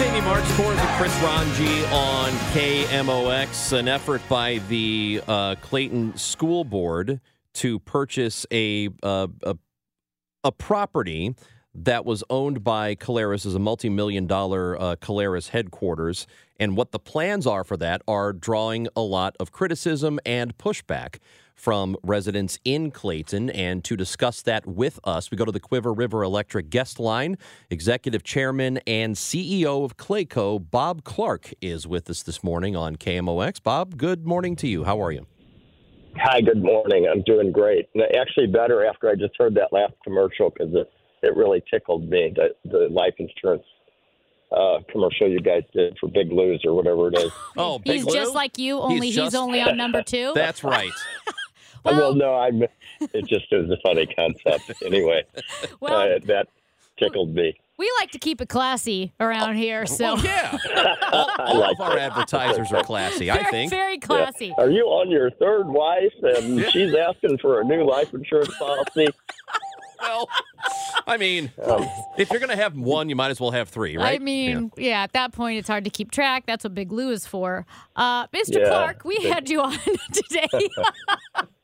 Amy Marxkors with Chris Ranji on KMOX, an effort by the uh, Clayton School Board to purchase a, uh, a a property that was owned by Caleres as a multi-million dollar uh, Caleres headquarters. And what the plans are for that are drawing a lot of criticism and pushback from residents in Clayton. And to discuss that with us, we go to the Cuivre River Electric guest line. Executive Chairman and CEO of Clayco, Bob Clark, is with us this morning on KMOX. Bob, good morning to you. How are you? Hi, good morning. I'm doing great. Actually, better after I just heard that last commercial because it, it really tickled me. The, the life insurance uh, commercial you guys did for Big Lose or whatever it is. Oh, Big He's Lou? just like you, only he's, just- only on number two. That's right. well, well, no, I'm. It just was a funny concept. Anyway, well, uh, that tickled me. we like to keep it classy around here, so Well, yeah. all all like of our that. advertisers are classy, I think. very classy. Are you on your third wife and she's asking for a new life insurance policy? Well, I mean, Um, if you're going to have one, you might as well have three, right? I mean, yeah. at that point, it's hard to keep track. That's what Big Lou is for. Uh, Mr. Yeah. Clark, we had you on today.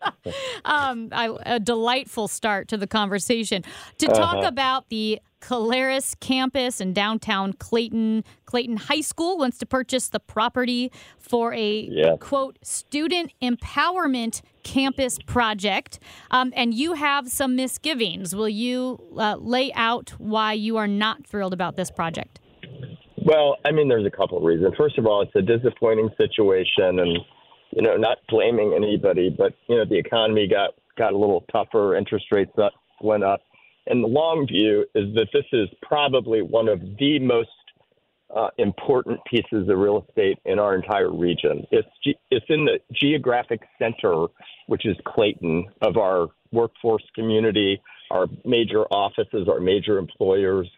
um, I, a delightful start to the conversation to talk Uh-huh. about the Caleres campus in downtown Clayton. Clayton High School wants to purchase the property for a Yeah. quote student empowerment campus project. Um, and you have some misgivings. Will you uh, lay out why you are not thrilled about this project? Well, I mean, there's a couple of reasons. First of all, it's a disappointing situation, and you know, not blaming anybody, but you know, the economy got got a little tougher. Interest rates up, went up, and the long view is that this is probably one of the most uh, important pieces of real estate in our entire region. It's ge- it's in the geographic center, which is Clayton, of our workforce community, our major offices, our major employers.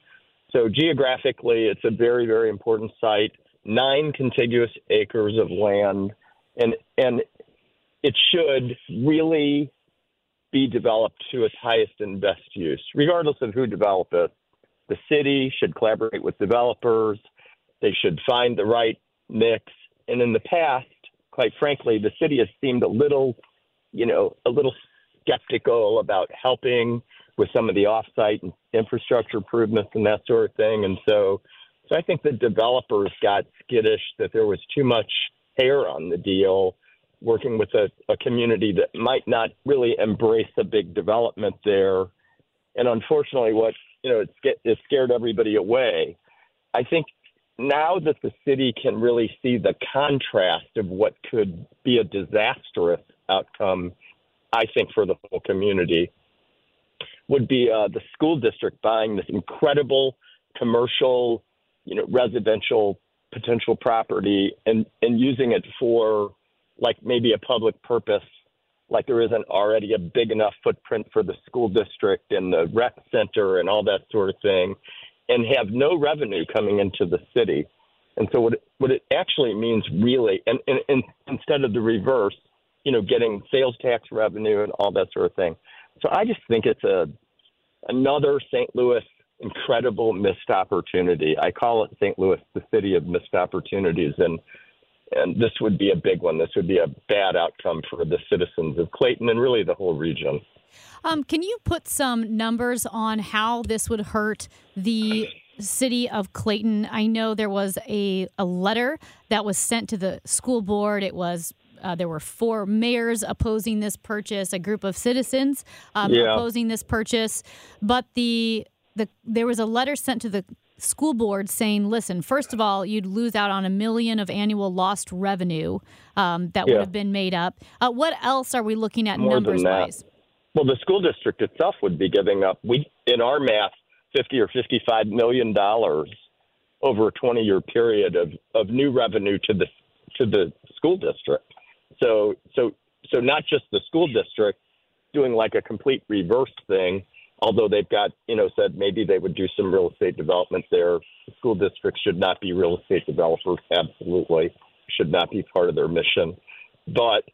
So geographically, it's a very, very important site. Nine contiguous acres of land, and and it should really be developed to its highest and best use, regardless of who developed it. The city should collaborate with developers. They should find the right mix. And in the past, quite frankly, the city has seemed a little, you know, a little skeptical about helping with some of the offsite infrastructure improvements and that sort of thing. And so, so I think the developers got skittish that there was too much on the deal, working with a, a community that might not really embrace a big development there. And unfortunately, what you know, it, sca- it scared everybody away. I think now that the city can really see the contrast of what could be a disastrous outcome, I think for the whole community, would be uh, the school district buying this incredible commercial, you know, residential potential property and and using it for like maybe a public purpose, like there isn't already a big enough footprint for the school district and the rec center and all that sort of thing, and have no revenue coming into the city. And so what it, what it actually means really, and, and, and instead of the reverse, you know, getting sales tax revenue and all that sort of thing. So I just think it's a another St. Louis incredible missed opportunity. I call it St. Louis the city of missed opportunities, and and this would be a big one. This would be a bad outcome for the citizens of Clayton and really the whole region. Um, can you put some numbers on how this would hurt the city of Clayton? I know there was a, a letter that was sent to the school board. It was uh, there were four mayors opposing this purchase, a group of citizens um, Yeah. opposing this purchase, but the the there was a letter sent to the school board saying, "Listen, first of all, you'd lose out on a million of annual lost revenue um, that would have been made up. Uh, what else are we looking at More than numbers that. wise?" Well, the school district itself would be giving up. We, in our math, 50 or 55 million dollars over a 20 year period of, of new revenue to the to the school district. So so so not just the school district doing like a complete reverse thing, although they've got, you know, said maybe they would do some real estate development there. The school districts should not be real estate developers, absolutely. Should not be part of their mission. But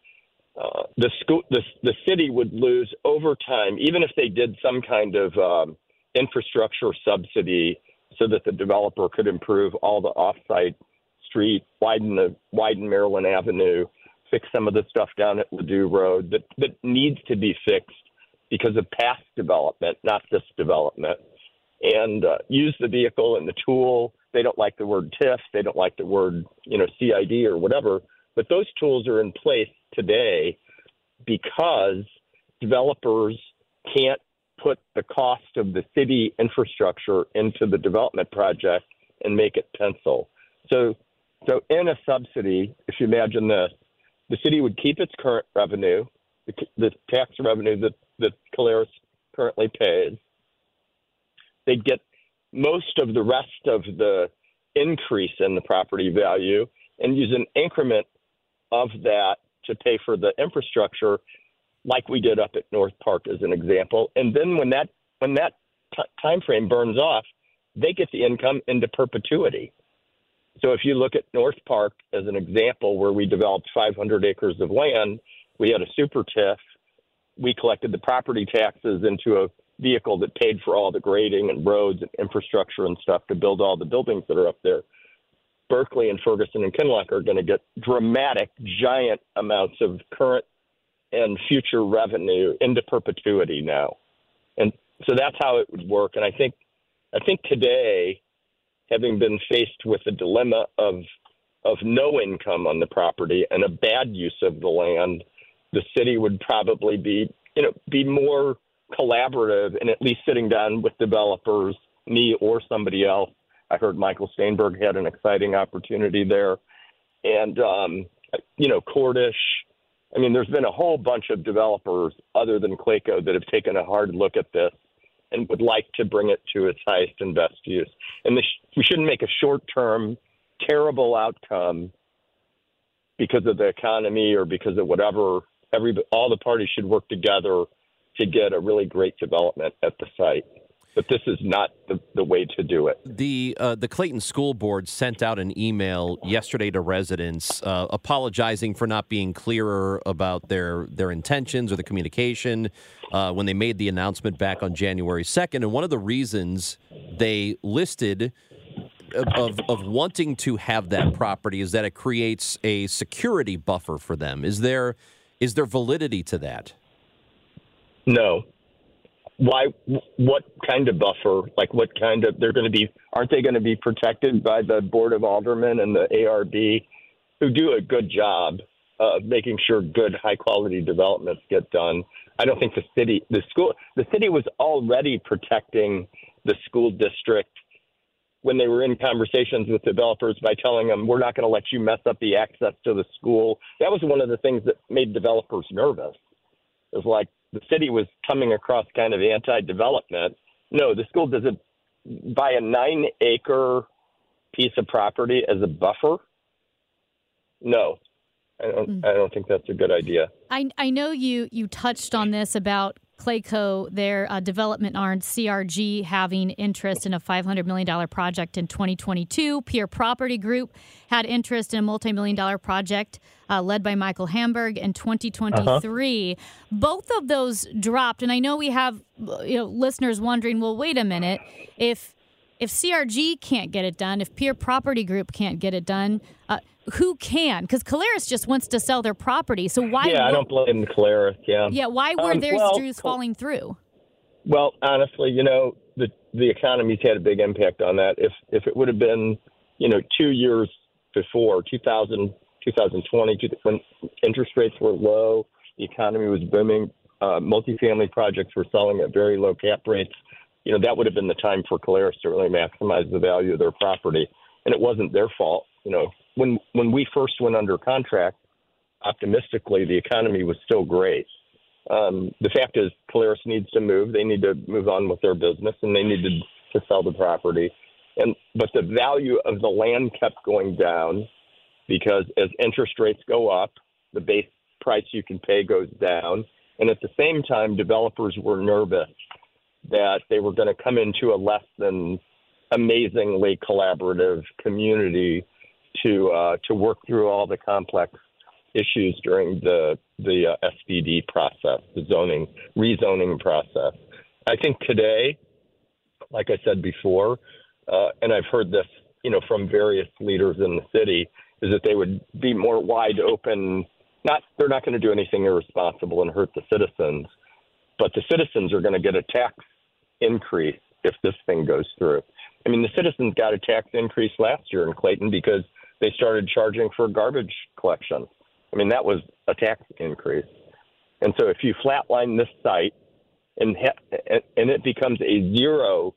uh, the school, the, the city would lose over time, even if they did some kind of um, infrastructure subsidy so that the developer could improve all the offsite street, widen the widen Maryland Avenue, fix some of the stuff down at Ladue Road that, that needs to be fixed because of past development, not this development, and uh, use the vehicle and the tool. They don't like the word TIF, they don't like the word you know CID or whatever, but those tools are in place today because developers can't put the cost of the city infrastructure into the development project and make it pencil. So, so in a subsidy, if you imagine this, the city would keep its current revenue, the, the tax revenue that, that Caleres currently pays. They'd get most of the rest of the increase in the property value and use an increment of that to pay for the infrastructure like we did up at North Park as an example. And then when that when that t- time frame burns off, they get the income into perpetuity. So if you look at North Park as an example, where we developed 500 acres of land, we had a super TIF. We collected the property taxes into a vehicle that paid for all the grading and roads and infrastructure and stuff to build all the buildings that are up there. Berkeley and Ferguson and Kinloch are going to get dramatic, giant amounts of current and future revenue into perpetuity now. And so that's how it would work. And I think, I think today, having been faced with the dilemma of of no income on the property and a bad use of the land, the city would probably be, you know, be more collaborative and at least sitting down with developers, me or somebody else. I heard Michael Steinberg had an exciting opportunity there, and um, you know, Cordish. I mean, there's been a whole bunch of developers other than Clayco that have taken a hard look at this and would like to bring it to its highest and best use. And this, we shouldn't make a short term, terrible outcome because of the economy or because of whatever. Every all the parties should work together to get a really great development at the site. But this is not the, the way to do it. The uh, the Clayton School Board sent out an email yesterday to residents uh, apologizing for not being clearer about their their intentions or the communication uh, when they made the announcement back on January second. And one of the reasons they listed of, of wanting to have that property is that it creates a security buffer for them. Is there is there validity to that? No. Why? What kind of buffer? Like what kind of? They're going to be? Aren't they going to be protected by the board of aldermen and the ARB, who do a good job of making sure good, high quality developments get done? I don't think the city, the school, the city was already protecting the school district when they were in conversations with developers by telling them we're not going to let you mess up the access to the school. That was one of the things that made developers nervous. It was like the city was coming across kind of anti-development. No, the school doesn't buy a nine-acre piece of property as a buffer. No, I don't. Mm. I don't think that's a good idea. I I know you you touched on this about Clayco, their uh, development arm, CRG, having interest in a $500 million project in 2022. Peer Property Group had interest in a multi million dollar project uh, led by Michael Hamburg in 2023. Uh-huh. Both of those dropped. And I know we have you know, listeners wondering well, wait a minute. If if CRG can't get it done, if Peer Property Group can't get it done, uh, who can? Because Caleres just wants to sell their property. So why? Yeah, I don't blame Caleres. Yeah. Yeah. Why were um, their well, falling through? Well, honestly, you know, the the economy's had a big impact on that. If if it would have been, you know, two years before 2000, 2020, when interest rates were low, the economy was booming. Uh, multifamily projects were selling at very low cap rates. You know, that would have been the time for Caleres to really maximize the value of their property, and it wasn't their fault. You know, when when we first went under contract, optimistically, the economy was still great. Um, the fact is, Caleres needs to move. They need to move on with their business, and they need to to sell the property, and but the value of the land kept going down because as interest rates go up, the base price you can pay goes down, and at the same time, developers were nervous that they were going to come into a less than amazingly collaborative community to uh, to work through all the complex issues during the the uh, process, the zoning rezoning process. I think today, like I said before, uh, and I've heard this, you know, from various leaders in the city, is that they would be more wide open. Not they're not going to do anything irresponsible and hurt the citizens, but the citizens are going to get a tax increase if this thing goes through. I mean, the citizens got a tax increase last year in Clayton because they started charging for garbage collection. I mean, that was a tax increase. And so if you flatline this site and ha- and it becomes a zero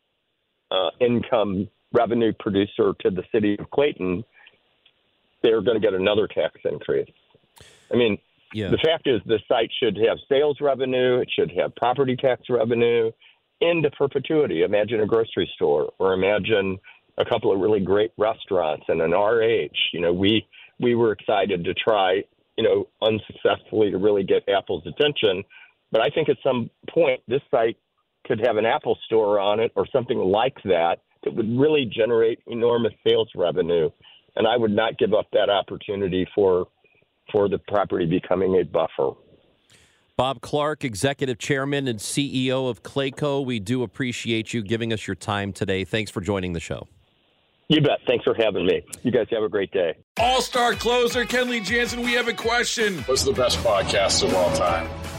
uh, income revenue producer to the city of Clayton, they're going to get another tax increase. I mean, yeah. the fact is, the site should have sales revenue, it should have property tax revenue into perpetuity. Imagine a grocery store, or imagine a couple of really great restaurants and an RH. You know, we we were excited to try, you know, unsuccessfully to really get Apple's attention. But I think at some point this site could have an Apple store on it or something like that that would really generate enormous sales revenue. And I would not give up that opportunity for for the property becoming a buffer. Bob Clark, Executive Chairman and CEO of Clayco, we do appreciate you giving us your time today. Thanks for joining the show. You bet. Thanks for having me. You guys have a great day. All star closer, Kenley Jansen, we have a question. What's the best podcast of all time?